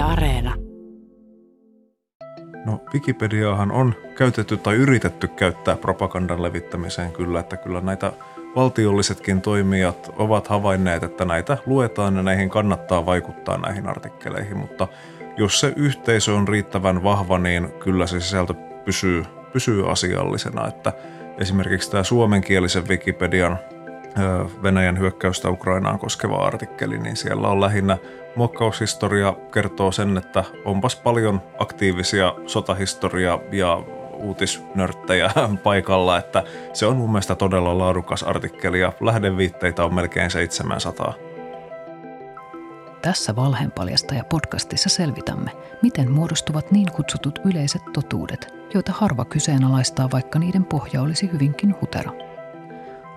Areena. No Wikipediaahan on käytetty tai yritetty käyttää propagandan levittämiseen kyllä, että kyllä näitä valtiollisetkin toimijat ovat havainneet, että näitä luetaan ja näihin kannattaa vaikuttaa näihin artikkeleihin, mutta jos se yhteisö on riittävän vahva, niin kyllä se sisältö pysyy, pysyy asiallisena, että esimerkiksi tämä suomenkielisen Wikipedian Venäjän hyökkäystä Ukrainaan koskeva artikkeli, niin siellä on lähinnä muokkaushistoria kertoo sen, että onpas paljon aktiivisia sotahistoria ja uutisnörttejä paikalla, että se on mun mielestä todella laadukas artikkeli ja lähdeviitteitä on melkein 700. Tässä Valheenpaljastaja podcastissa selvitämme, miten muodostuvat niin kutsutut yleiset totuudet, joita harva kyseenalaistaa, vaikka niiden pohja olisi hyvinkin hutera.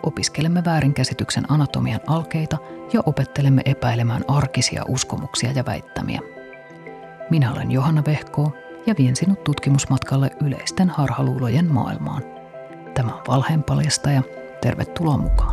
Opiskelemme väärinkäsityksen anatomian alkeita ja opettelemme epäilemään arkisia uskomuksia ja väittämiä. Minä olen Johanna Vehkoo ja vien sinut tutkimusmatkalle yleisten harhaluulojen maailmaan. Tämä on Valheenpaljastaja. Tervetuloa mukaan.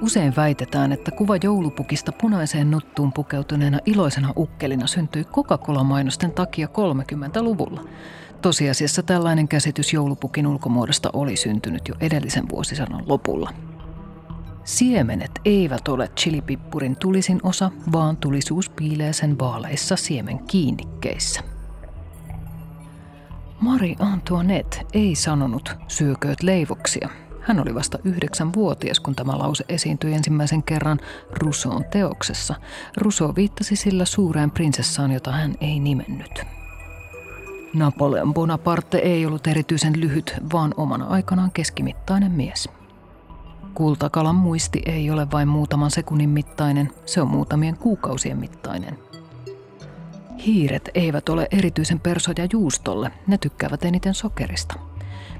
Usein väitetään, että kuva joulupukista punaiseen nuttuun pukeutuneena iloisena ukkelina syntyi Coca-Cola-mainosten takia 30-luvulla. Tosiasiassa tällainen käsitys joulupukin ulkomuodosta oli syntynyt jo edellisen vuosisadan lopulla. Siemenet eivät ole chilipippurin tulisin osa, vaan tulisuus piilee sen vaaleissa siemen kiinnikkeissä. Marie Antoinette ei sanonut syökööt leivoksia – hän oli vasta yhdeksänvuotias, kun tämä lause esiintyi ensimmäisen kerran Rousseau'n teoksessa. Rousseau viittasi sillä suureen prinsessaan, jota hän ei nimennyt. Napoleon Bonaparte ei ollut erityisen lyhyt, vaan omana aikanaan keskimittainen mies. Kultakalan muisti ei ole vain muutaman sekunnin mittainen, se on muutamien kuukausien mittainen. Hiiret eivät ole erityisen persoja juustolle, ne tykkäävät eniten sokerista –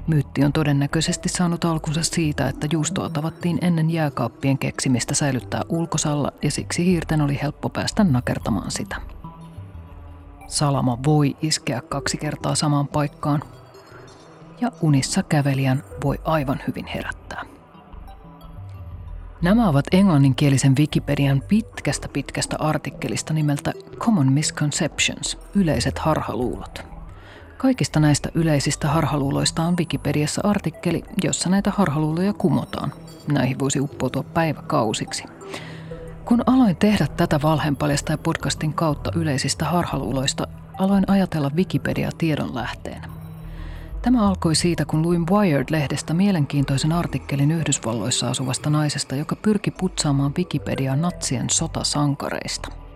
Myytti on todennäköisesti saanut alkunsa siitä, että juustoa tavattiin ennen jääkaappien keksimistä säilyttää ulkosalla ja siksi hiirten oli helppo päästä nakertamaan sitä. Salama voi iskeä kaksi kertaa samaan paikkaan ja unissa kävelijän voi aivan hyvin herättää. Nämä ovat englanninkielisen Wikipedian pitkästä pitkästä artikkelista nimeltä Common Misconceptions, yleiset harhaluulot. Kaikista näistä yleisistä harhaluuloista on Wikipediassa artikkeli, jossa näitä harhaluuloja kumotaan. Näihin voisi uppoutua päiväkausiksi. Kun aloin tehdä tätä valheenpaljasta ja podcastin kautta yleisistä harhaluuloista, aloin ajatella Wikipedia tiedonlähteenä. Tämä alkoi siitä, kun luin Wired-lehdestä mielenkiintoisen artikkelin Yhdysvalloissa asuvasta naisesta, joka pyrki putsaamaan Wikipediaa natsien sotasankareista –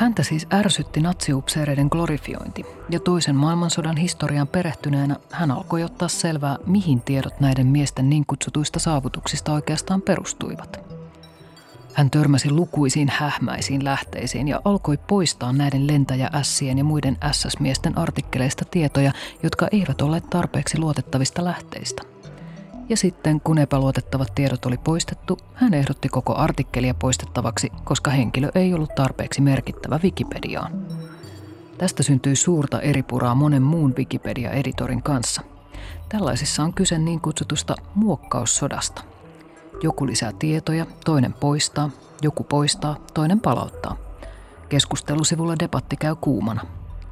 Häntä siis ärsytti natsiupseereiden glorifiointi, ja toisen maailmansodan historian perehtyneenä hän alkoi ottaa selvää, mihin tiedot näiden miesten niin kutsutuista saavutuksista oikeastaan perustuivat. Hän törmäsi lukuisiin hähmäisiin lähteisiin ja alkoi poistaa näiden lentäjä-ässien ja muiden SS-miesten artikkeleista tietoja, jotka eivät olleet tarpeeksi luotettavista lähteistä – ja sitten kun epäluotettavat tiedot oli poistettu, hän ehdotti koko artikkelia poistettavaksi, koska henkilö ei ollut tarpeeksi merkittävä Wikipediaan. Tästä syntyi suurta eripuraa monen muun Wikipedia-editorin kanssa. Tällaisissa on kyse niin kutsutusta muokkaussodasta. Joku lisää tietoja, toinen poistaa, joku poistaa, toinen palauttaa. Keskustelusivulla debatti käy kuumana.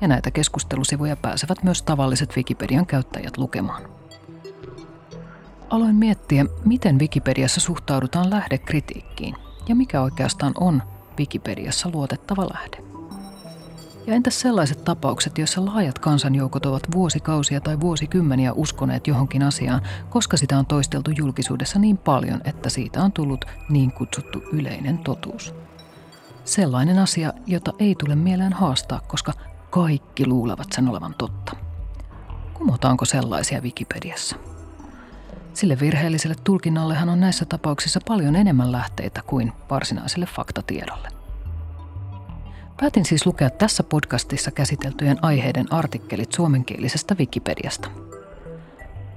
Ja näitä keskustelusivuja pääsevät myös tavalliset Wikipedian käyttäjät lukemaan. Aloin miettiä, miten Wikipediassa suhtaudutaan lähdekritiikkiin ja mikä oikeastaan on Wikipediassa luotettava lähde. Ja entäs sellaiset tapaukset, joissa laajat kansanjoukot ovat vuosikausia tai vuosikymmeniä uskoneet johonkin asiaan, koska sitä on toisteltu julkisuudessa niin paljon, että siitä on tullut niin kutsuttu yleinen totuus. Sellainen asia, jota ei tule mieleen haastaa, koska kaikki luulevat sen olevan totta. Kumotaanko sellaisia Wikipediassa? Sille virheelliselle tulkinnallehan on näissä tapauksissa paljon enemmän lähteitä kuin varsinaiselle faktatiedolle. Päätin siis lukea tässä podcastissa käsiteltyjen aiheiden artikkelit suomenkielisestä Wikipediasta.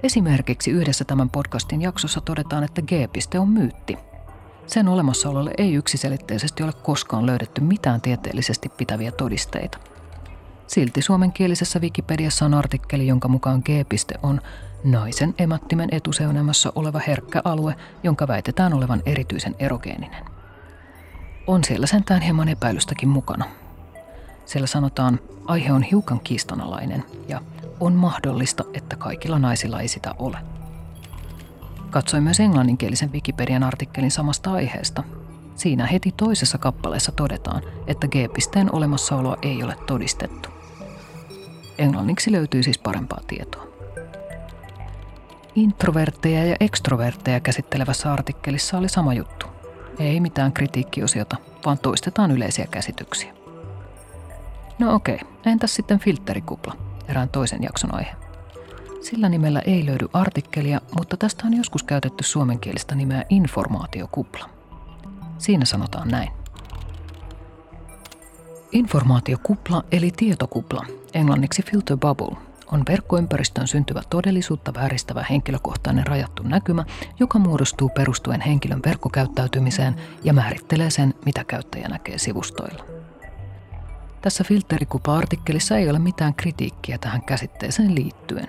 Esimerkiksi yhdessä tämän podcastin jaksossa todetaan, että G-piste on myytti. Sen olemassaololle ei yksiselitteisesti ole koskaan löydetty mitään tieteellisesti pitäviä todisteita. Silti suomenkielisessä Wikipediassa on artikkeli, jonka mukaan G-piste on naisen emattimen etuseunemassa oleva herkkä alue, jonka väitetään olevan erityisen erogeeninen. On siellä sentään hieman epäilystäkin mukana. Siellä sanotaan, aihe on hiukan kiistanalainen ja on mahdollista, että kaikilla naisilla ei sitä ole. Katsoin myös englanninkielisen Wikipedian artikkelin samasta aiheesta. Siinä heti toisessa kappaleessa todetaan, että G-pisteen olemassaoloa ei ole todistettu. Englanniksi löytyy siis parempaa tietoa. Introvertteja ja ekstrovertteja käsittelevässä artikkelissa oli sama juttu. Ei mitään kritiikkiosiota, vaan toistetaan yleisiä käsityksiä. No okei, entäs sitten filterikupla, erään toisen jakson aihe. Sillä nimellä ei löydy artikkelia, mutta tästä on joskus käytetty suomenkielistä nimeä informaatiokupla. Siinä sanotaan näin. Informaatiokupla eli tietokupla, englanniksi filter bubble, on verkkoympäristön syntyvä todellisuutta vääristävä henkilökohtainen rajattu näkymä, joka muodostuu perustuen henkilön verkkokäyttäytymiseen ja määrittelee sen, mitä käyttäjä näkee sivustoilla. Tässä filterikupa-artikkelissa ei ole mitään kritiikkiä tähän käsitteeseen liittyen.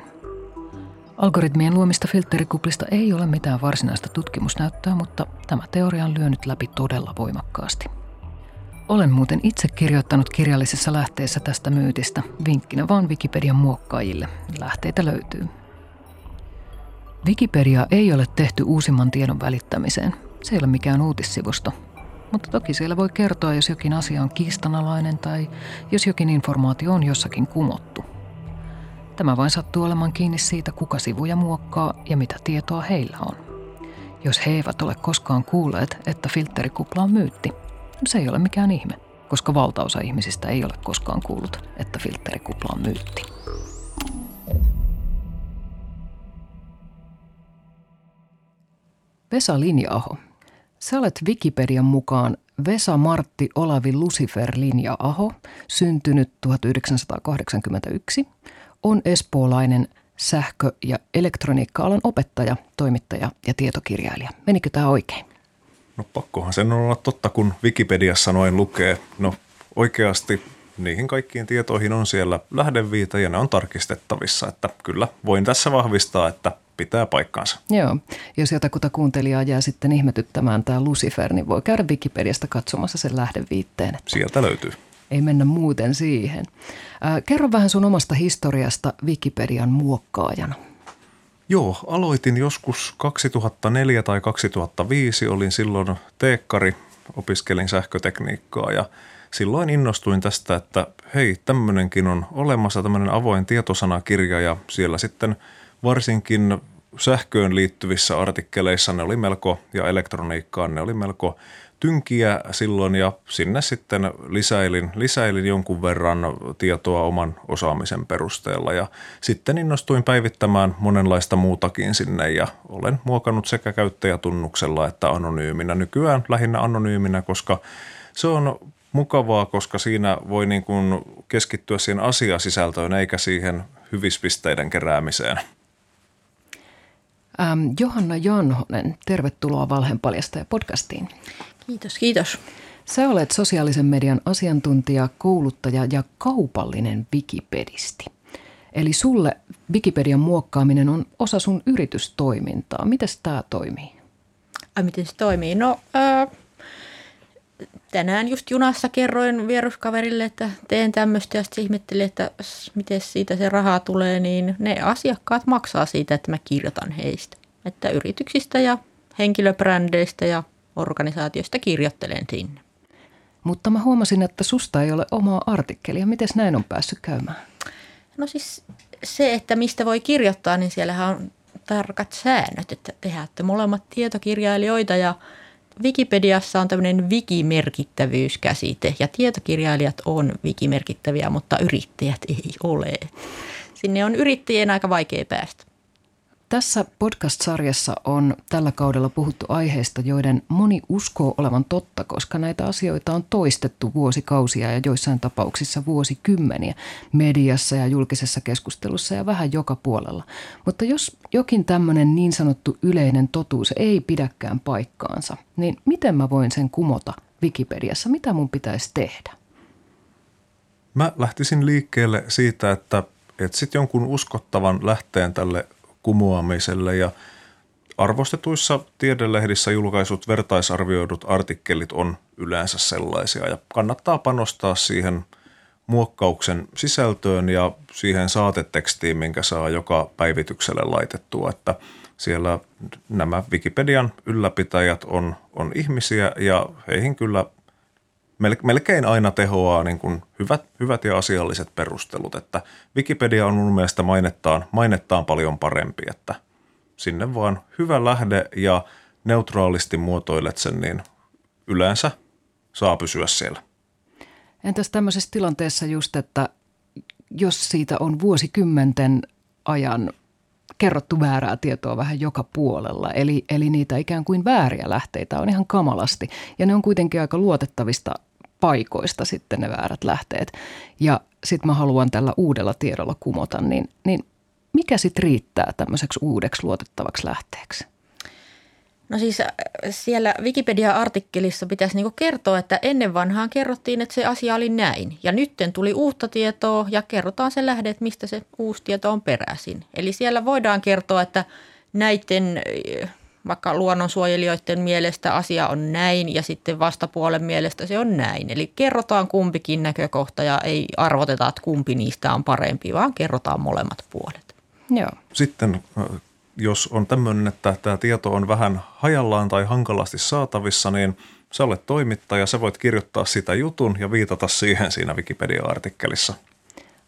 Algoritmien luomista filterikuplista ei ole mitään varsinaista tutkimusnäyttöä, mutta tämä teoria on lyönyt läpi todella voimakkaasti. Olen muuten itse kirjoittanut kirjallisessa lähteessä tästä myytistä, vinkkinä vaan Wikipedian muokkaajille. Lähteitä löytyy. Wikipedia ei ole tehty uusimman tiedon välittämiseen. Se ei ole mikään uutissivusto. Mutta toki siellä voi kertoa, jos jokin asia on kiistanalainen tai jos jokin informaatio on jossakin kumottu. Tämä vain sattuu olemaan kiinni siitä, kuka sivuja muokkaa ja mitä tietoa heillä on. Jos he eivät ole koskaan kuulleet, että filterikupla on myytti, se ei ole mikään ihme, koska valtaosa ihmisistä ei ole koskaan kuullut, että filterikupla on myytti. Vesa Linjaaho. Sä olet Wikipedian mukaan Vesa Martti Olavi Lucifer Linja-aho, syntynyt 1981, on espoolainen sähkö- ja elektroniikka-alan opettaja, toimittaja ja tietokirjailija. Menikö tämä oikein? No pakkohan sen on olla totta, kun Wikipediassa noin lukee. No oikeasti niihin kaikkiin tietoihin on siellä lähdeviita ja ne on tarkistettavissa, että kyllä voin tässä vahvistaa, että pitää paikkaansa. Joo, jos jotakuta kuuntelijaa jää sitten ihmetyttämään tämä Lucifer, niin voi käydä Wikipediasta katsomassa sen lähdeviitteen. Sieltä löytyy. Ei mennä muuten siihen. Äh, kerro vähän sun omasta historiasta Wikipedian muokkaajana. Joo, aloitin joskus 2004 tai 2005. Olin silloin teekkari, opiskelin sähkötekniikkaa ja silloin innostuin tästä, että hei, tämmöinenkin on olemassa, tämmöinen avoin tietosanakirja ja siellä sitten varsinkin sähköön liittyvissä artikkeleissa ne oli melko, ja elektroniikkaan ne oli melko tynkiä silloin ja sinne sitten lisäilin, lisäilin jonkun verran tietoa oman osaamisen perusteella ja sitten innostuin päivittämään monenlaista muutakin sinne ja olen muokannut sekä käyttäjätunnuksella että anonyyminä. Nykyään lähinnä anonyyminä, koska se on mukavaa, koska siinä voi niin kuin keskittyä siihen asiasisältöön eikä siihen hyvispisteiden keräämiseen. Johanna Janhonen, tervetuloa Valheenpaljastaja podcastiin. Kiitos, kiitos. Sä olet sosiaalisen median asiantuntija, kouluttaja ja kaupallinen wikipedisti. Eli sulle Wikipedian muokkaaminen on osa sun yritystoimintaa. Miten tämä toimii? Ai miten se toimii? No ää, tänään just junassa kerroin vieruskaverille, että teen tämmöistä ja sitten ihmettelin, että miten siitä se rahaa tulee, niin ne asiakkaat maksaa siitä, että mä kirjoitan heistä. Että yrityksistä ja henkilöbrändeistä ja organisaatiosta kirjoittelen sinne. Mutta mä huomasin, että susta ei ole omaa artikkelia. Miten näin on päässyt käymään? No siis se, että mistä voi kirjoittaa, niin siellähän on tarkat säännöt, että tehdään molemmat tietokirjailijoita ja Wikipediassa on tämmöinen wikimerkittävyyskäsite ja tietokirjailijat on wikimerkittäviä, mutta yrittäjät ei ole. Sinne on yrittäjien aika vaikea päästä. Tässä podcast-sarjassa on tällä kaudella puhuttu aiheista, joiden moni uskoo olevan totta, koska näitä asioita on toistettu vuosikausia ja joissain tapauksissa vuosikymmeniä mediassa ja julkisessa keskustelussa ja vähän joka puolella. Mutta jos jokin tämmöinen niin sanottu yleinen totuus ei pidäkään paikkaansa, niin miten mä voin sen kumota Wikipediassa? Mitä mun pitäisi tehdä? Mä lähtisin liikkeelle siitä, että etsit jonkun uskottavan lähteen tälle kumoamiselle. Ja arvostetuissa tiedelehdissä julkaisut vertaisarvioidut artikkelit on yleensä sellaisia. Ja kannattaa panostaa siihen muokkauksen sisältöön ja siihen saatetekstiin, minkä saa joka päivitykselle laitettua, että siellä nämä Wikipedian ylläpitäjät on, on ihmisiä ja heihin kyllä melkein aina tehoaa niin kuin hyvät, hyvät ja asialliset perustelut, että Wikipedia on mun mielestä mainettaan, mainettaan paljon parempi, että sinne vaan hyvä lähde ja neutraalisti muotoilet sen, niin yleensä saa pysyä siellä. Entäs tämmöisessä tilanteessa just, että jos siitä on vuosikymmenten ajan kerrottu väärää tietoa vähän joka puolella. Eli, eli niitä ikään kuin vääriä lähteitä on ihan kamalasti. Ja ne on kuitenkin aika luotettavista paikoista sitten ne väärät lähteet. Ja sitten mä haluan tällä uudella tiedolla kumota, niin, niin mikä sitten riittää tämmöiseksi uudeksi luotettavaksi lähteeksi? No siis äh, siellä Wikipedia-artikkelissa pitäisi niinku kertoa, että ennen vanhaan kerrottiin, että se asia oli näin. Ja nytten tuli uutta tietoa ja kerrotaan se lähde, että mistä se uusi tieto on peräisin. Eli siellä voidaan kertoa, että näiden äh, vaikka luonnonsuojelijoiden mielestä asia on näin ja sitten vastapuolen mielestä se on näin. Eli kerrotaan kumpikin näkökohta ja ei arvoteta, että kumpi niistä on parempi, vaan kerrotaan molemmat puolet. Joo. Sitten jos on tämmöinen, että tämä tieto on vähän hajallaan tai hankalasti saatavissa, niin sä olet toimittaja, sä voit kirjoittaa sitä jutun ja viitata siihen siinä Wikipedia-artikkelissa.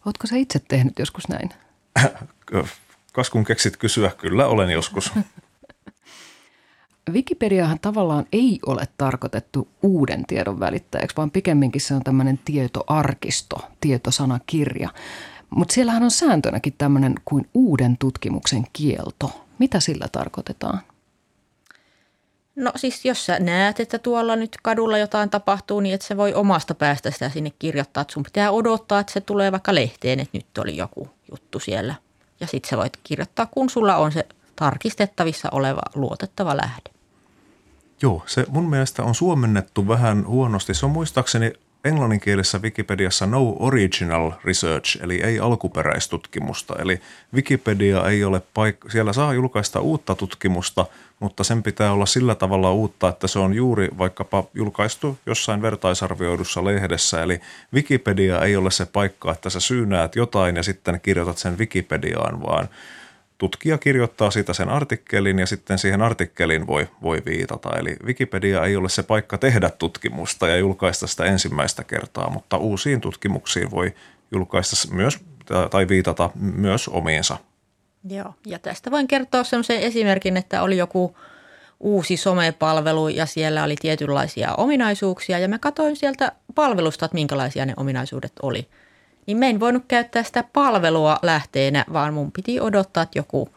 Oletko sä itse tehnyt joskus näin? Kas kun keksit kysyä, kyllä olen joskus. Wikipediahan tavallaan ei ole tarkoitettu uuden tiedon välittäjäksi, vaan pikemminkin se on tämmöinen tietoarkisto, tietosanakirja. Mutta siellähän on sääntönäkin tämmöinen kuin uuden tutkimuksen kielto. Mitä sillä tarkoitetaan? No siis jos sä näet, että tuolla nyt kadulla jotain tapahtuu, niin että se voi omasta päästä sitä sinne kirjoittaa. Että sun pitää odottaa, että se tulee vaikka lehteen, että nyt oli joku juttu siellä. Ja sitten sä voit kirjoittaa, kun sulla on se tarkistettavissa oleva luotettava lähde. Joo, se mun mielestä on suomennettu vähän huonosti. Se on muistaakseni englanninkielisessä Wikipediassa no original research, eli ei alkuperäistutkimusta. Eli Wikipedia ei ole paikka, siellä saa julkaista uutta tutkimusta, mutta sen pitää olla sillä tavalla uutta, että se on juuri vaikkapa julkaistu jossain vertaisarvioidussa lehdessä. Eli Wikipedia ei ole se paikka, että sä syynäät jotain ja sitten kirjoitat sen Wikipediaan, vaan – tutkija kirjoittaa siitä sen artikkelin ja sitten siihen artikkeliin voi, voi viitata. Eli Wikipedia ei ole se paikka tehdä tutkimusta ja julkaista sitä ensimmäistä kertaa, mutta uusiin tutkimuksiin voi julkaista myös tai viitata myös omiinsa. Joo, ja tästä voin kertoa sellaisen esimerkin, että oli joku uusi somepalvelu ja siellä oli tietynlaisia ominaisuuksia ja mä katsoin sieltä palvelusta, että minkälaisia ne ominaisuudet oli – niin me en voinut käyttää sitä palvelua lähteenä, vaan mun piti odottaa, että joku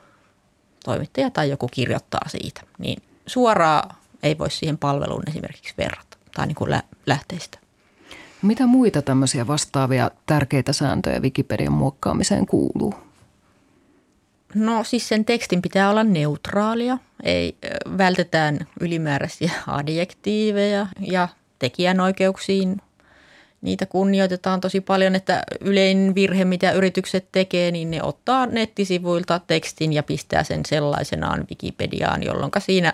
toimittaja tai joku kirjoittaa siitä. Niin suoraan ei voi siihen palveluun esimerkiksi verrata tai niin kuin lähteistä. Mitä muita tämmöisiä vastaavia tärkeitä sääntöjä Wikipedian muokkaamiseen kuuluu? No siis sen tekstin pitää olla neutraalia, ei vältetään ylimääräisiä adjektiiveja ja tekijänoikeuksiin niitä kunnioitetaan tosi paljon, että yleinen virhe, mitä yritykset tekee, niin ne ottaa nettisivuilta tekstin ja pistää sen sellaisenaan Wikipediaan, jolloin siinä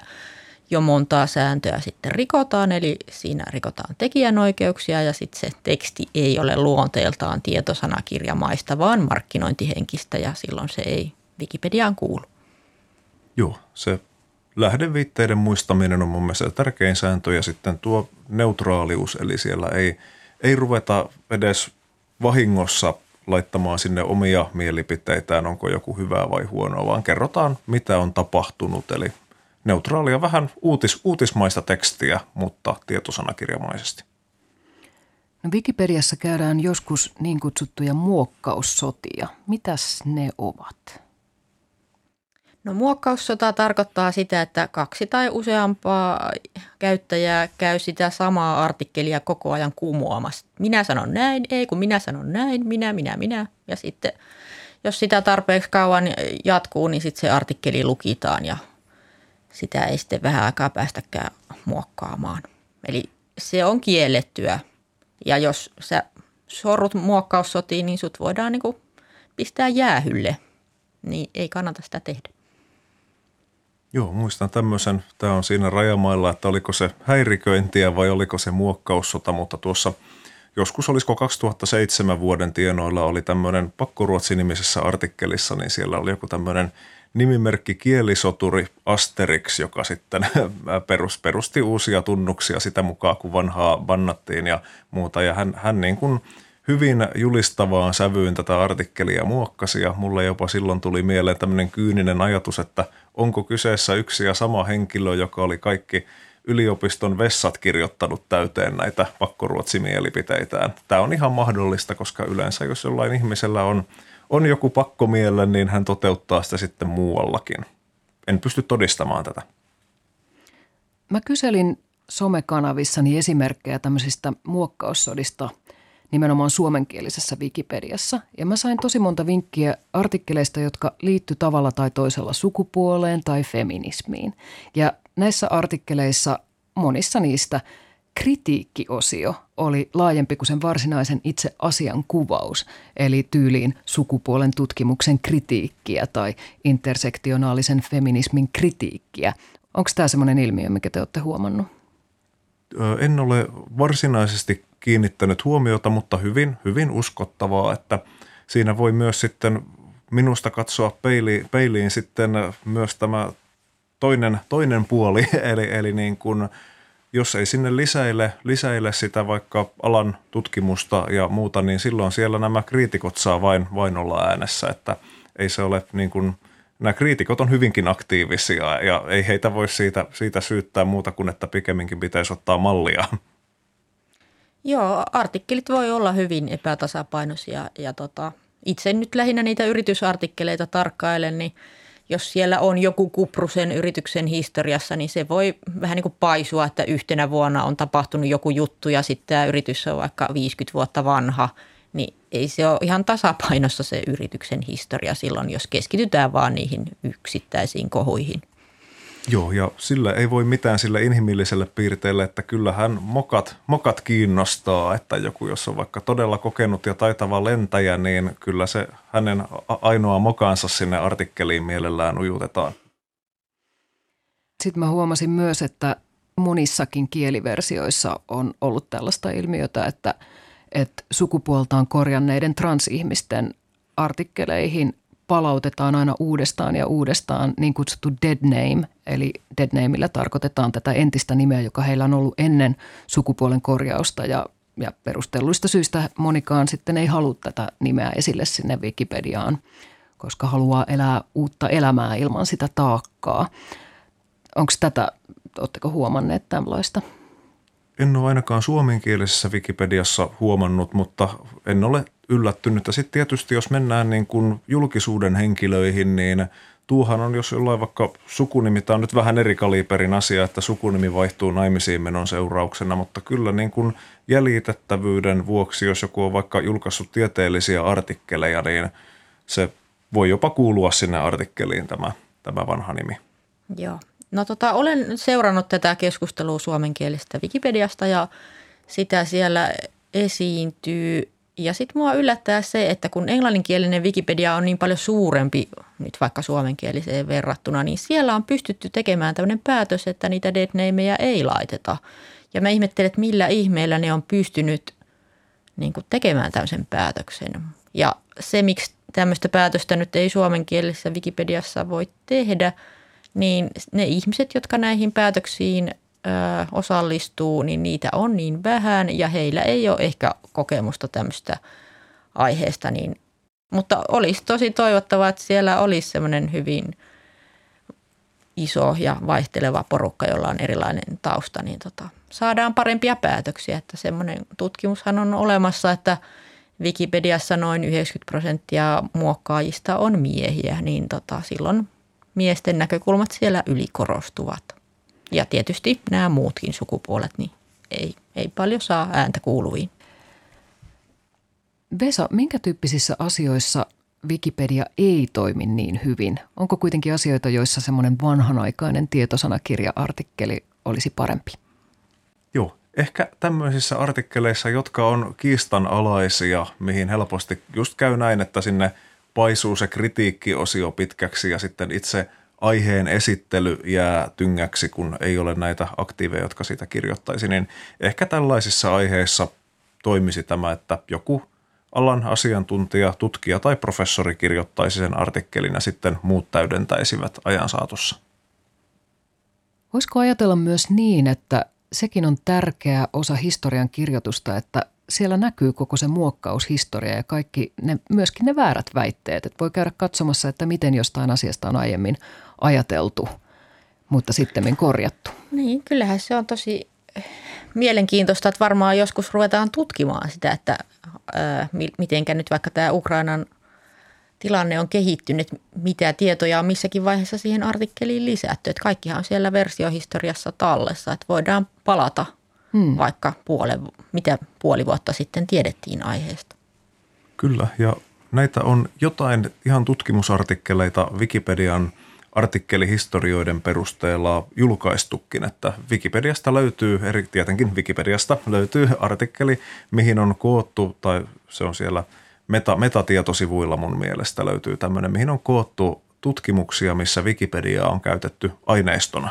jo montaa sääntöä sitten rikotaan, eli siinä rikotaan tekijänoikeuksia ja sitten se teksti ei ole luonteeltaan tietosanakirjamaista, vaan markkinointihenkistä ja silloin se ei Wikipediaan kuulu. Joo, se lähdeviitteiden muistaminen on mun mielestä tärkein sääntö ja sitten tuo neutraalius, eli siellä ei – ei ruveta edes vahingossa laittamaan sinne omia mielipiteitään, onko joku hyvää vai huonoa, vaan kerrotaan, mitä on tapahtunut. Eli neutraalia vähän uutis, uutismaista tekstiä, mutta tietosanakirjamaisesti. No Wikipediassa käydään joskus niin kutsuttuja muokkaussotia. Mitäs ne ovat? No muokkaussota tarkoittaa sitä, että kaksi tai useampaa käyttäjää käy sitä samaa artikkelia koko ajan kumoamassa. Minä sanon näin, ei kun minä sanon näin, minä, minä, minä. Ja sitten jos sitä tarpeeksi kauan jatkuu, niin sitten se artikkeli lukitaan ja sitä ei sitten vähän aikaa päästäkään muokkaamaan. Eli se on kiellettyä. Ja jos sä sorrut muokkaussotiin, niin sut voidaan niin pistää jäähylle. Niin ei kannata sitä tehdä. Joo, muistan tämmöisen, tämä on siinä rajamailla, että oliko se häiriköintiä vai oliko se muokkaussota, mutta tuossa joskus olisiko 2007 vuoden tienoilla oli tämmöinen pakkoruotsi-nimisessä artikkelissa, niin siellä oli joku tämmöinen nimimerkki kielisoturi Asterix, joka sitten perus, perusti uusia tunnuksia sitä mukaan, kun vanhaa bannattiin ja muuta. Ja hän, hän niin kuin hyvin julistavaan sävyyn tätä artikkelia muokkasi ja mulle jopa silloin tuli mieleen tämmöinen kyyninen ajatus, että onko kyseessä yksi ja sama henkilö, joka oli kaikki yliopiston vessat kirjoittanut täyteen näitä pakkoruotsimielipiteitään. Tämä on ihan mahdollista, koska yleensä jos jollain ihmisellä on – on joku pakkomielle, niin hän toteuttaa sitä sitten muuallakin. En pysty todistamaan tätä. Mä kyselin somekanavissani esimerkkejä tämmöisistä muokkaussodista nimenomaan suomenkielisessä Wikipediassa. Ja mä sain tosi monta vinkkiä artikkeleista, jotka liittyy tavalla tai toisella sukupuoleen tai feminismiin. Ja näissä artikkeleissa monissa niistä – kritiikkiosio oli laajempi kuin sen varsinaisen itse asian kuvaus, eli tyyliin sukupuolen tutkimuksen kritiikkiä tai intersektionaalisen feminismin kritiikkiä. Onko tämä sellainen ilmiö, mikä te olette huomannut? En ole varsinaisesti kiinnittänyt huomiota, mutta hyvin, hyvin uskottavaa, että siinä voi myös sitten minusta katsoa peiliin, peiliin sitten myös tämä toinen, toinen puoli, eli, eli niin kuin – jos ei sinne lisäile, lisäile sitä vaikka alan tutkimusta ja muuta, niin silloin siellä nämä kriitikot saa vain, vain olla äänessä, että ei se ole niin kuin, nämä kriitikot on hyvinkin aktiivisia ja ei heitä voi siitä, siitä syyttää muuta kuin, että pikemminkin pitäisi ottaa mallia. Joo, artikkelit voi olla hyvin epätasapainoisia ja tota, itse nyt lähinnä niitä yritysartikkeleita tarkkailen, niin – jos siellä on joku kupru sen yrityksen historiassa, niin se voi vähän niin kuin paisua, että yhtenä vuonna on tapahtunut joku juttu ja sitten tämä yritys on vaikka 50 vuotta vanha, niin ei se ole ihan tasapainossa se yrityksen historia silloin, jos keskitytään vaan niihin yksittäisiin kohuihin. Joo, ja sillä ei voi mitään sillä inhimilliselle piirteelle, että kyllähän mokat, mokat kiinnostaa, että joku, jos on vaikka todella kokenut ja taitava lentäjä, niin kyllä se hänen ainoa mokaansa sinne artikkeliin mielellään ujutetaan. Sitten mä huomasin myös, että monissakin kieliversioissa on ollut tällaista ilmiötä, että, että sukupuoltaan korjanneiden transihmisten artikkeleihin palautetaan aina uudestaan ja uudestaan niin kutsuttu dead name, eli dead nameillä tarkoitetaan tätä entistä nimeä, joka heillä on ollut ennen sukupuolen korjausta ja, ja perustelluista syistä monikaan sitten ei halua tätä nimeä esille sinne Wikipediaan, koska haluaa elää uutta elämää ilman sitä taakkaa. Onko tätä, oletteko huomanneet tällaista? En ole ainakaan suomenkielisessä Wikipediassa huomannut, mutta en ole yllättynyt. Ja sitten tietysti jos mennään niin kuin julkisuuden henkilöihin, niin tuuhan on, jos jollain vaikka sukunimi, tämä on nyt vähän eri kaliberin asia, että sukunimi vaihtuu naimisiin menon seurauksena, mutta kyllä niin kuin jäljitettävyyden vuoksi, jos joku on vaikka julkaissut tieteellisiä artikkeleja, niin se voi jopa kuulua sinne artikkeliin tämä, tämä vanha nimi. Joo. No tota, olen seurannut tätä keskustelua suomenkielisestä Wikipediasta ja sitä siellä esiintyy ja sitten mua yllättää se, että kun englanninkielinen Wikipedia on niin paljon suurempi nyt vaikka suomenkieliseen verrattuna, niin siellä on pystytty tekemään tämmöinen päätös, että niitä deadnameja ei laiteta. Ja mä ihmettelen, että millä ihmeellä ne on pystynyt niin kuin tekemään tämmöisen päätöksen. Ja se, miksi tämmöistä päätöstä nyt ei suomenkielisessä Wikipediassa voi tehdä, niin ne ihmiset, jotka näihin päätöksiin osallistuu, niin niitä on niin vähän ja heillä ei ole ehkä kokemusta tämmöistä aiheesta. Niin, mutta olisi tosi toivottavaa, että siellä olisi semmoinen hyvin iso ja vaihteleva porukka, jolla on erilainen tausta, niin tota, saadaan parempia päätöksiä. Että semmoinen tutkimushan on olemassa, että Wikipediassa noin 90 prosenttia muokkaajista on miehiä, niin tota, silloin miesten näkökulmat siellä ylikorostuvat. Ja tietysti nämä muutkin sukupuolet, niin ei, ei paljon saa ääntä kuuluviin. Vesa, minkä tyyppisissä asioissa Wikipedia ei toimi niin hyvin? Onko kuitenkin asioita, joissa semmoinen vanhanaikainen tietosanakirja-artikkeli olisi parempi? Joo, ehkä tämmöisissä artikkeleissa, jotka on kiistanalaisia, mihin helposti just käy näin, että sinne paisuu se kritiikkiosio pitkäksi ja sitten itse aiheen esittely jää tyngäksi, kun ei ole näitä aktiiveja, jotka sitä kirjoittaisi, niin ehkä tällaisissa aiheissa toimisi tämä, että joku alan asiantuntija, tutkija tai professori kirjoittaisi sen artikkelin ja sitten muut täydentäisivät ajan saatossa. Voisiko ajatella myös niin, että sekin on tärkeä osa historian kirjoitusta, että siellä näkyy koko se muokkaushistoria ja kaikki ne, myöskin ne väärät väitteet. Että voi käydä katsomassa, että miten jostain asiasta on aiemmin ajateltu, mutta sitten korjattu. Niin, kyllähän se on tosi mielenkiintoista, että varmaan joskus ruvetaan tutkimaan sitä, että ää, mitenkä nyt vaikka tämä Ukrainan tilanne on kehittynyt, mitä tietoja on missäkin vaiheessa siihen artikkeliin lisätty. Että kaikkihan on siellä versiohistoriassa tallessa, että voidaan palata hmm. vaikka puole, mitä puoli vuotta sitten tiedettiin aiheesta. Kyllä, ja näitä on jotain ihan tutkimusartikkeleita Wikipedian artikkelihistorioiden perusteella julkaistukin, että Wikipediasta löytyy, eri, tietenkin Wikipediasta löytyy artikkeli, mihin on koottu, tai se on siellä – meta, metatietosivuilla mun mielestä löytyy tämmöinen, mihin on koottu tutkimuksia, missä Wikipedia on käytetty aineistona.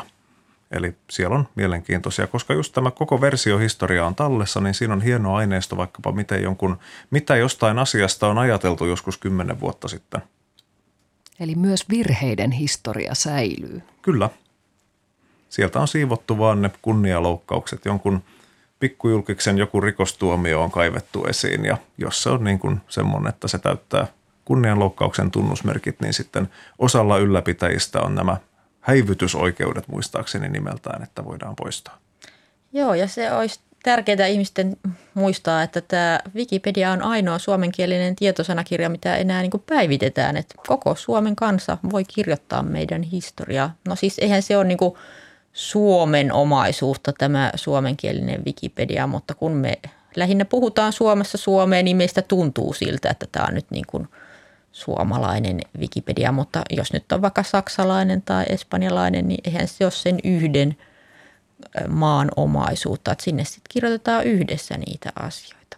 Eli siellä on mielenkiintoisia, koska just tämä koko versiohistoria on tallessa, niin siinä on hieno aineisto vaikkapa miten jonkun, mitä jostain asiasta on ajateltu joskus kymmenen vuotta sitten. Eli myös virheiden historia säilyy. Kyllä. Sieltä on siivottu vaan ne kunnialoukkaukset, jonkun – pikkujulkiksen joku rikostuomio on kaivettu esiin ja jos se on niin kuin semmoinen, että se täyttää kunnianloukkauksen tunnusmerkit, niin sitten osalla ylläpitäjistä on nämä häivytysoikeudet muistaakseni nimeltään, että voidaan poistaa. Joo, ja se olisi tärkeää ihmisten muistaa, että tämä Wikipedia on ainoa suomenkielinen tietosanakirja, mitä enää niin kuin päivitetään. Että koko Suomen kansa voi kirjoittaa meidän historiaa. No siis eihän se ole niin kuin Suomen omaisuutta tämä suomenkielinen Wikipedia, mutta kun me lähinnä puhutaan Suomessa Suomeen, niin meistä tuntuu siltä, että tämä on nyt niin kuin suomalainen Wikipedia, mutta jos nyt on vaikka saksalainen tai espanjalainen, niin eihän se ole sen yhden maan omaisuutta, että sinne sitten kirjoitetaan yhdessä niitä asioita.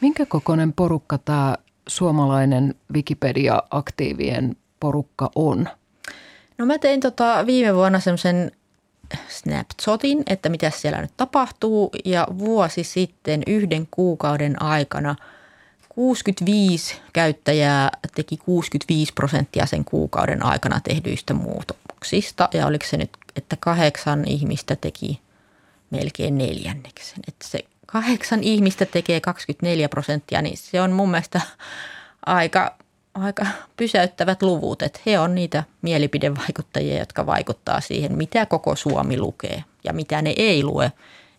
Minkä kokoinen porukka tämä suomalainen Wikipedia-aktiivien porukka on? No mä tein tota viime vuonna semmoisen snapshotin, että mitä siellä nyt tapahtuu ja vuosi sitten yhden kuukauden aikana 65 käyttäjää teki 65 prosenttia sen kuukauden aikana tehdyistä muutoksista ja oliko se nyt, että kahdeksan ihmistä teki melkein neljänneksen. Että se kahdeksan ihmistä tekee 24 prosenttia, niin se on mun mielestä aika aika pysäyttävät luvut, että he on niitä mielipidevaikuttajia, jotka vaikuttaa siihen, mitä koko Suomi lukee ja mitä ne ei lue.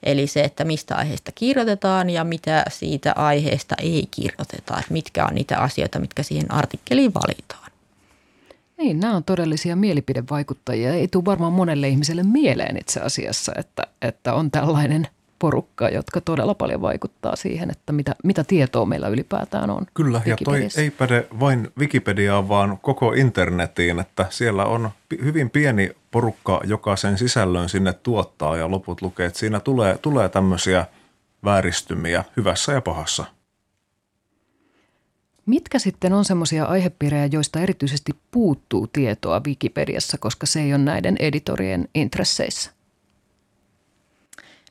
Eli se, että mistä aiheesta kirjoitetaan ja mitä siitä aiheesta ei kirjoiteta, että mitkä on niitä asioita, mitkä siihen artikkeliin valitaan. Niin, nämä on todellisia mielipidevaikuttajia. Ei tule varmaan monelle ihmiselle mieleen itse asiassa, että, että on tällainen – porukka, jotka todella paljon vaikuttaa siihen, että mitä, mitä tietoa meillä ylipäätään on. Kyllä, ja toi ei päde vain Wikipediaan, vaan koko internetiin, että siellä on hyvin pieni porukka, joka sen sisällön sinne tuottaa ja loput lukee. Että siinä tulee, tulee tämmöisiä vääristymiä hyvässä ja pahassa. Mitkä sitten on semmoisia aihepiirejä, joista erityisesti puuttuu tietoa Wikipediassa, koska se ei ole näiden editorien intresseissä?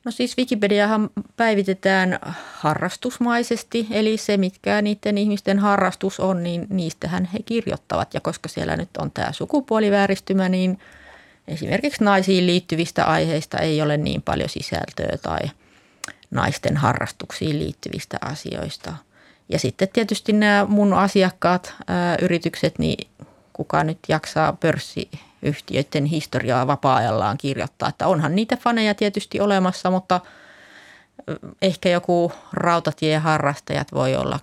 No siis Wikipediahan päivitetään harrastusmaisesti, eli se mitkä niiden ihmisten harrastus on, niin niistähän he kirjoittavat. Ja koska siellä nyt on tämä sukupuolivääristymä, niin esimerkiksi naisiin liittyvistä aiheista ei ole niin paljon sisältöä tai naisten harrastuksiin liittyvistä asioista. Ja sitten tietysti nämä mun asiakkaat, ää, yritykset, niin kuka nyt jaksaa pörssi yhtiöiden historiaa vapaa-ajallaan kirjoittaa. Että onhan niitä faneja tietysti olemassa, mutta ehkä joku rautatieharrastajat voi olla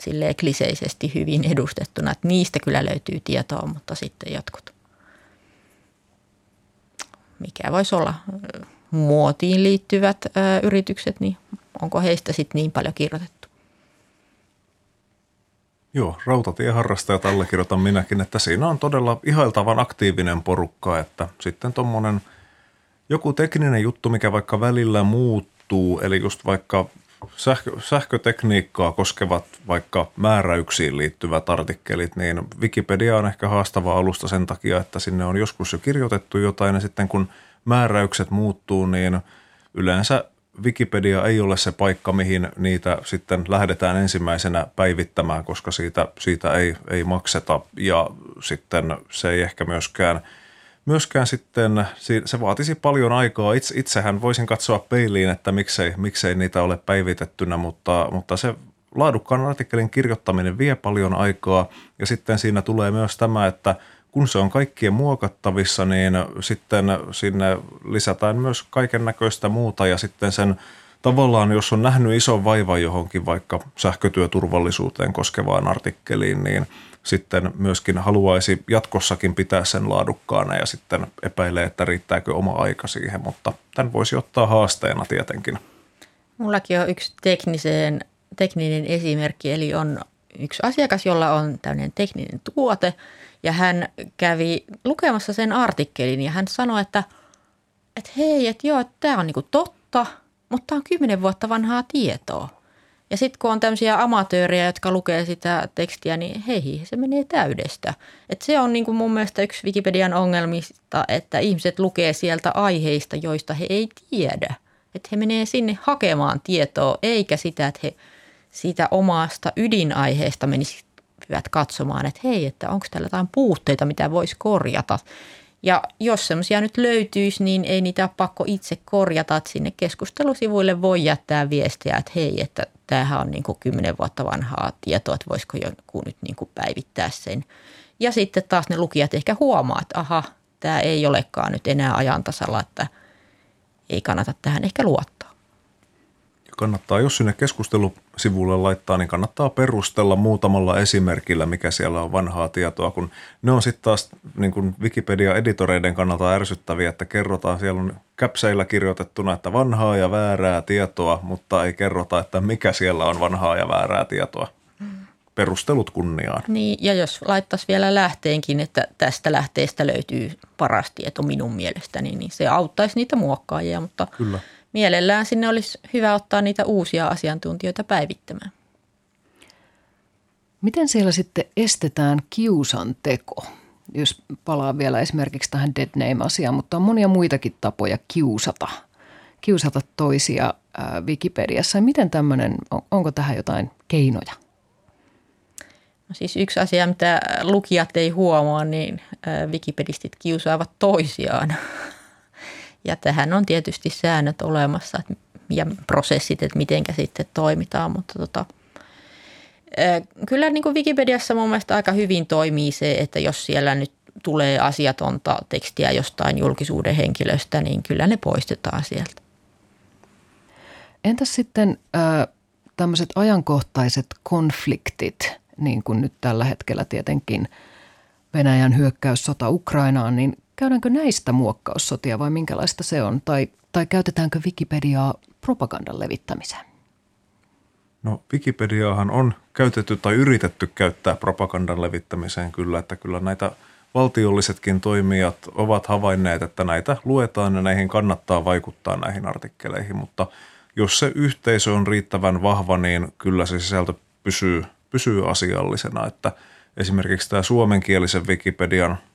silleen kliseisesti hyvin edustettuna, että niistä kyllä löytyy tietoa, mutta sitten jotkut, mikä voisi olla muotiin liittyvät yritykset, niin onko heistä sitten niin paljon kirjoitettu? Joo, rautatieharrastajat allekirjoitan minäkin, että siinä on todella ihailtavan aktiivinen porukka, että sitten tuommoinen joku tekninen juttu, mikä vaikka välillä muuttuu, eli just vaikka sähkö, sähkötekniikkaa koskevat vaikka määräyksiin liittyvät artikkelit, niin Wikipedia on ehkä haastava alusta sen takia, että sinne on joskus jo kirjoitettu jotain ja sitten kun määräykset muuttuu, niin yleensä Wikipedia ei ole se paikka, mihin niitä sitten lähdetään ensimmäisenä päivittämään, koska siitä, siitä ei, ei makseta ja sitten se ei ehkä myöskään – myöskään sitten, se vaatisi paljon aikaa. Itse, itsehän voisin katsoa peiliin, että miksei, miksei niitä ole päivitettynä, mutta, mutta se laadukkaan artikkelin kirjoittaminen vie paljon aikaa ja sitten siinä tulee myös tämä, että kun se on kaikkien muokattavissa, niin sitten sinne lisätään myös kaiken näköistä muuta ja sitten sen tavallaan, jos on nähnyt ison vaivan johonkin vaikka sähkötyöturvallisuuteen koskevaan artikkeliin, niin – sitten myöskin haluaisi jatkossakin pitää sen laadukkaana ja sitten epäilee, että riittääkö oma aika siihen, mutta tämän voisi ottaa haasteena tietenkin. Mullakin on yksi tekniseen, tekninen esimerkki, eli on yksi asiakas, jolla on tämmöinen tekninen tuote ja hän kävi lukemassa sen artikkelin ja hän sanoi, että, että hei, että joo, tämä on niinku totta, mutta tämä on kymmenen vuotta vanhaa tietoa. Ja sitten kun on tämmöisiä amatöörejä, jotka lukee sitä tekstiä, niin hei, se menee täydestä. Et se on niin kuin mun mielestä yksi Wikipedian ongelmista, että ihmiset lukee sieltä aiheista, joista he ei tiedä. Että he menee sinne hakemaan tietoa, eikä sitä, että he siitä omasta ydinaiheesta menisivät katsomaan, että hei, että onko täällä jotain puutteita, mitä voisi korjata. Ja jos semmoisia nyt löytyisi, niin ei niitä ole pakko itse korjata, että sinne keskustelusivuille voi jättää viestiä, että hei, että tämähän on niin kuin 10 vuotta vanhaa tietoa, että voisiko joku nyt niin kuin päivittää sen. Ja sitten taas ne lukijat ehkä huomaa, että aha, tämä ei olekaan nyt enää ajantasalla, että ei kannata tähän ehkä luottaa kannattaa, jos sinne keskustelusivulle laittaa, niin kannattaa perustella muutamalla esimerkillä, mikä siellä on vanhaa tietoa, kun ne on sitten taas niin kuin Wikipedia-editoreiden kannalta ärsyttäviä, että kerrotaan, siellä on käpseillä kirjoitettuna, että vanhaa ja väärää tietoa, mutta ei kerrota, että mikä siellä on vanhaa ja väärää tietoa. Perustelut kunniaan. Niin, ja jos laittaisi vielä lähteenkin, että tästä lähteestä löytyy paras tieto minun mielestäni, niin se auttaisi niitä muokkaajia, mutta Kyllä mielellään sinne olisi hyvä ottaa niitä uusia asiantuntijoita päivittämään. Miten siellä sitten estetään kiusan teko? Jos palaa vielä esimerkiksi tähän dead name-asiaan, mutta on monia muitakin tapoja kiusata, kiusata toisia ää, Wikipediassa. Miten tämmöinen, on, onko tähän jotain keinoja? No siis yksi asia, mitä lukijat ei huomaa, niin Wikipedistit kiusaavat toisiaan. Ja tähän on tietysti säännöt olemassa ja prosessit, että miten sitten toimitaan, mutta tota, kyllä niin kuin Wikipediassa mun mielestä aika hyvin toimii se, että jos siellä nyt tulee asiatonta tekstiä jostain julkisuuden henkilöstä, niin kyllä ne poistetaan sieltä. Entäs sitten äh, tämmöiset ajankohtaiset konfliktit, niin kuin nyt tällä hetkellä tietenkin Venäjän hyökkäyssota Ukrainaan, niin Käydäänkö näistä muokkaussotia vai minkälaista se on? Tai, tai käytetäänkö Wikipediaa propagandan levittämiseen? No Wikipediaahan on käytetty tai yritetty käyttää propagandan levittämiseen kyllä, että kyllä näitä valtiollisetkin toimijat ovat havainneet, että näitä luetaan ja näihin kannattaa vaikuttaa näihin artikkeleihin, mutta jos se yhteisö on riittävän vahva, niin kyllä se sisältö pysyy, pysyy asiallisena, että esimerkiksi tämä suomenkielisen Wikipedian –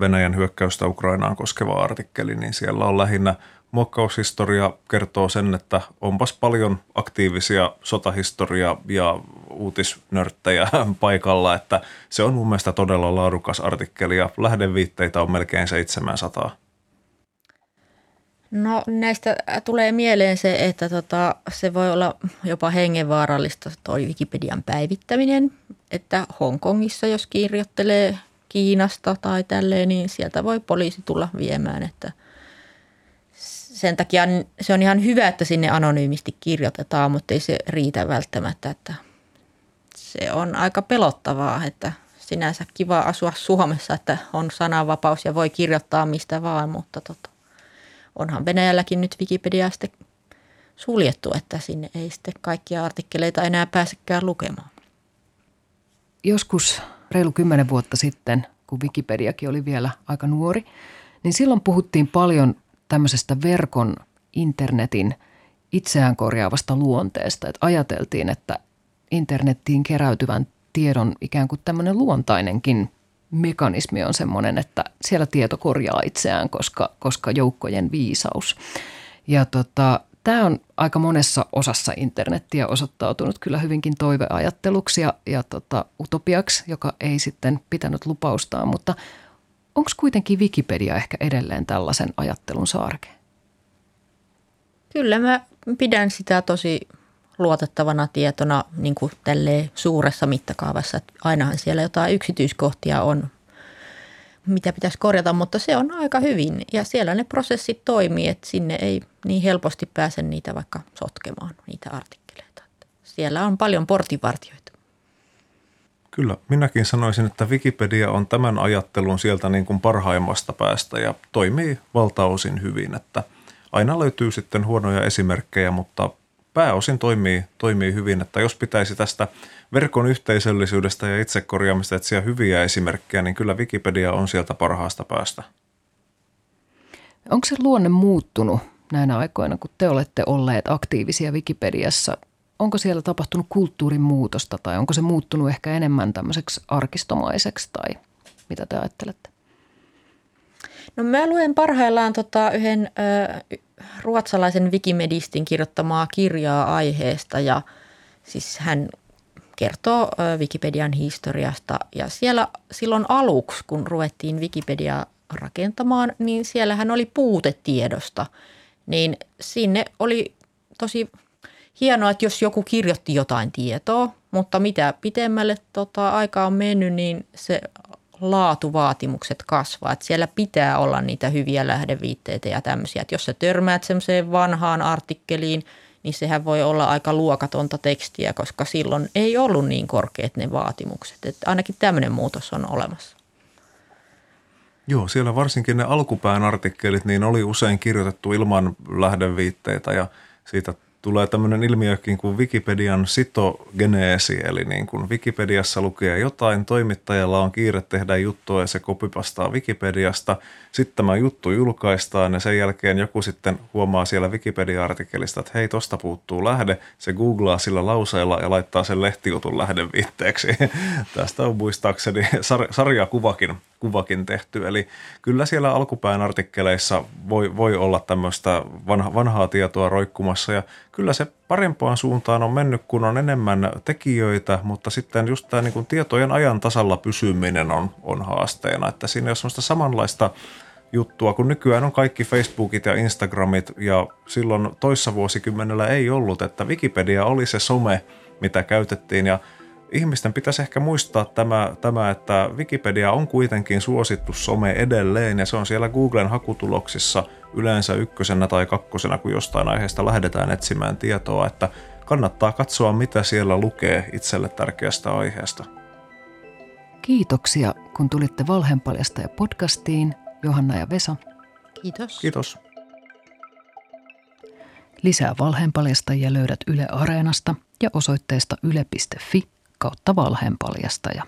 Venäjän hyökkäystä Ukrainaan koskeva artikkeli, niin siellä on lähinnä muokkaushistoria kertoo sen, että onpas paljon aktiivisia sotahistoria ja uutisnörttejä paikalla, että se on mun mielestä todella laadukas artikkeli ja lähdeviitteitä on melkein 700. No näistä tulee mieleen se, että tota, se voi olla jopa hengenvaarallista toi Wikipedian päivittäminen, että Hongkongissa jos kirjoittelee Kiinasta tai tälleen, niin sieltä voi poliisi tulla viemään, että sen takia se on ihan hyvä, että sinne anonyymisti kirjoitetaan, mutta ei se riitä välttämättä, että se on aika pelottavaa, että sinänsä kiva asua Suomessa, että on sananvapaus ja voi kirjoittaa mistä vaan, mutta tota, onhan Venäjälläkin nyt Wikipedia sitten suljettu, että sinne ei sitten kaikkia artikkeleita enää pääsekään lukemaan. Joskus reilu kymmenen vuotta sitten, kun Wikipediakin oli vielä aika nuori, niin silloin puhuttiin paljon tämmöisestä verkon internetin itseään korjaavasta luonteesta. Että ajateltiin, että internettiin keräytyvän tiedon ikään kuin tämmöinen luontainenkin mekanismi on semmoinen, että siellä tieto korjaa itseään, koska, koska joukkojen viisaus. Ja tota, tämä on aika monessa osassa internettiä osoittautunut kyllä hyvinkin toiveajatteluksi ja, ja tota, utopiaksi, joka ei sitten pitänyt lupaustaan, mutta onko kuitenkin Wikipedia ehkä edelleen tällaisen ajattelun saarke? Kyllä mä pidän sitä tosi luotettavana tietona niin kuin suuressa mittakaavassa. Että ainahan siellä jotain yksityiskohtia on, mitä pitäisi korjata, mutta se on aika hyvin. Ja siellä ne prosessit toimii, että sinne ei niin helposti pääse niitä vaikka sotkemaan, niitä artikkeleita. Siellä on paljon portinvartioita. Kyllä, minäkin sanoisin, että Wikipedia on tämän ajattelun sieltä niin kuin parhaimmasta päästä ja toimii valtaosin hyvin, että aina löytyy sitten huonoja esimerkkejä, mutta pääosin toimii, toimii hyvin, että jos pitäisi tästä verkon yhteisöllisyydestä ja itsekorjaamista etsiä hyviä esimerkkejä, niin kyllä Wikipedia on sieltä parhaasta päästä. Onko se luonne muuttunut näinä aikoina, kun te olette olleet aktiivisia Wikipediassa? Onko siellä tapahtunut kulttuurin muutosta tai onko se muuttunut ehkä enemmän tämmöiseksi arkistomaiseksi tai mitä te ajattelette? No mä luen parhaillaan tota yhden ö, ruotsalaisen Wikimedistin kirjoittamaa kirjaa aiheesta ja siis hän kertoo Wikipedian historiasta ja siellä silloin aluksi, kun ruvettiin Wikipediaa rakentamaan, niin siellähän oli puutetiedosta. Niin sinne oli tosi hienoa, että jos joku kirjoitti jotain tietoa, mutta mitä pitemmälle tota, aikaa on mennyt, niin se laatuvaatimukset kasvaa. Että siellä pitää olla niitä hyviä lähdeviitteitä ja tämmöisiä. Että jos sä törmäät semmoiseen vanhaan artikkeliin, niin sehän voi olla aika luokatonta tekstiä, koska silloin ei ollut niin korkeat ne vaatimukset. Että ainakin tämmöinen muutos on olemassa. Joo, siellä varsinkin ne alkupään artikkelit, niin oli usein kirjoitettu ilman lähdeviitteitä ja siitä tulee tämmöinen ilmiökin kuin Wikipedian sitogeneesi, eli niin kuin Wikipediassa lukee jotain, toimittajalla on kiire tehdä juttua ja se kopipastaa Wikipediasta, sitten tämä juttu julkaistaan ja sen jälkeen joku sitten huomaa siellä Wikipedia-artikkelista, että hei, tosta puuttuu lähde, se googlaa sillä lauseella ja laittaa sen lehtijutun lähdeviitteeksi. Tästä on muistaakseni sar- sarjakuvakin kuvakin tehty. Eli kyllä siellä alkupään artikkeleissa voi, voi olla tämmöistä vanha, vanhaa tietoa roikkumassa ja kyllä se parempaan suuntaan on mennyt, kun on enemmän tekijöitä, mutta sitten just tämä niin tietojen ajan tasalla pysyminen on, on haasteena, että siinä ole semmoista samanlaista juttua, kun nykyään on kaikki Facebookit ja Instagramit ja silloin toissa vuosikymmenellä ei ollut, että Wikipedia oli se some, mitä käytettiin ja ihmisten pitäisi ehkä muistaa tämä, tämä, että Wikipedia on kuitenkin suosittu some edelleen ja se on siellä Googlen hakutuloksissa yleensä ykkösenä tai kakkosena, kun jostain aiheesta lähdetään etsimään tietoa, että kannattaa katsoa, mitä siellä lukee itselle tärkeästä aiheesta. Kiitoksia, kun tulitte Valheenpaljasta ja podcastiin, Johanna ja Vesa. Kiitos. Kiitos. Lisää valheenpaljastajia löydät Yle Areenasta ja osoitteesta yle.fi kautta valheenpaljastaja.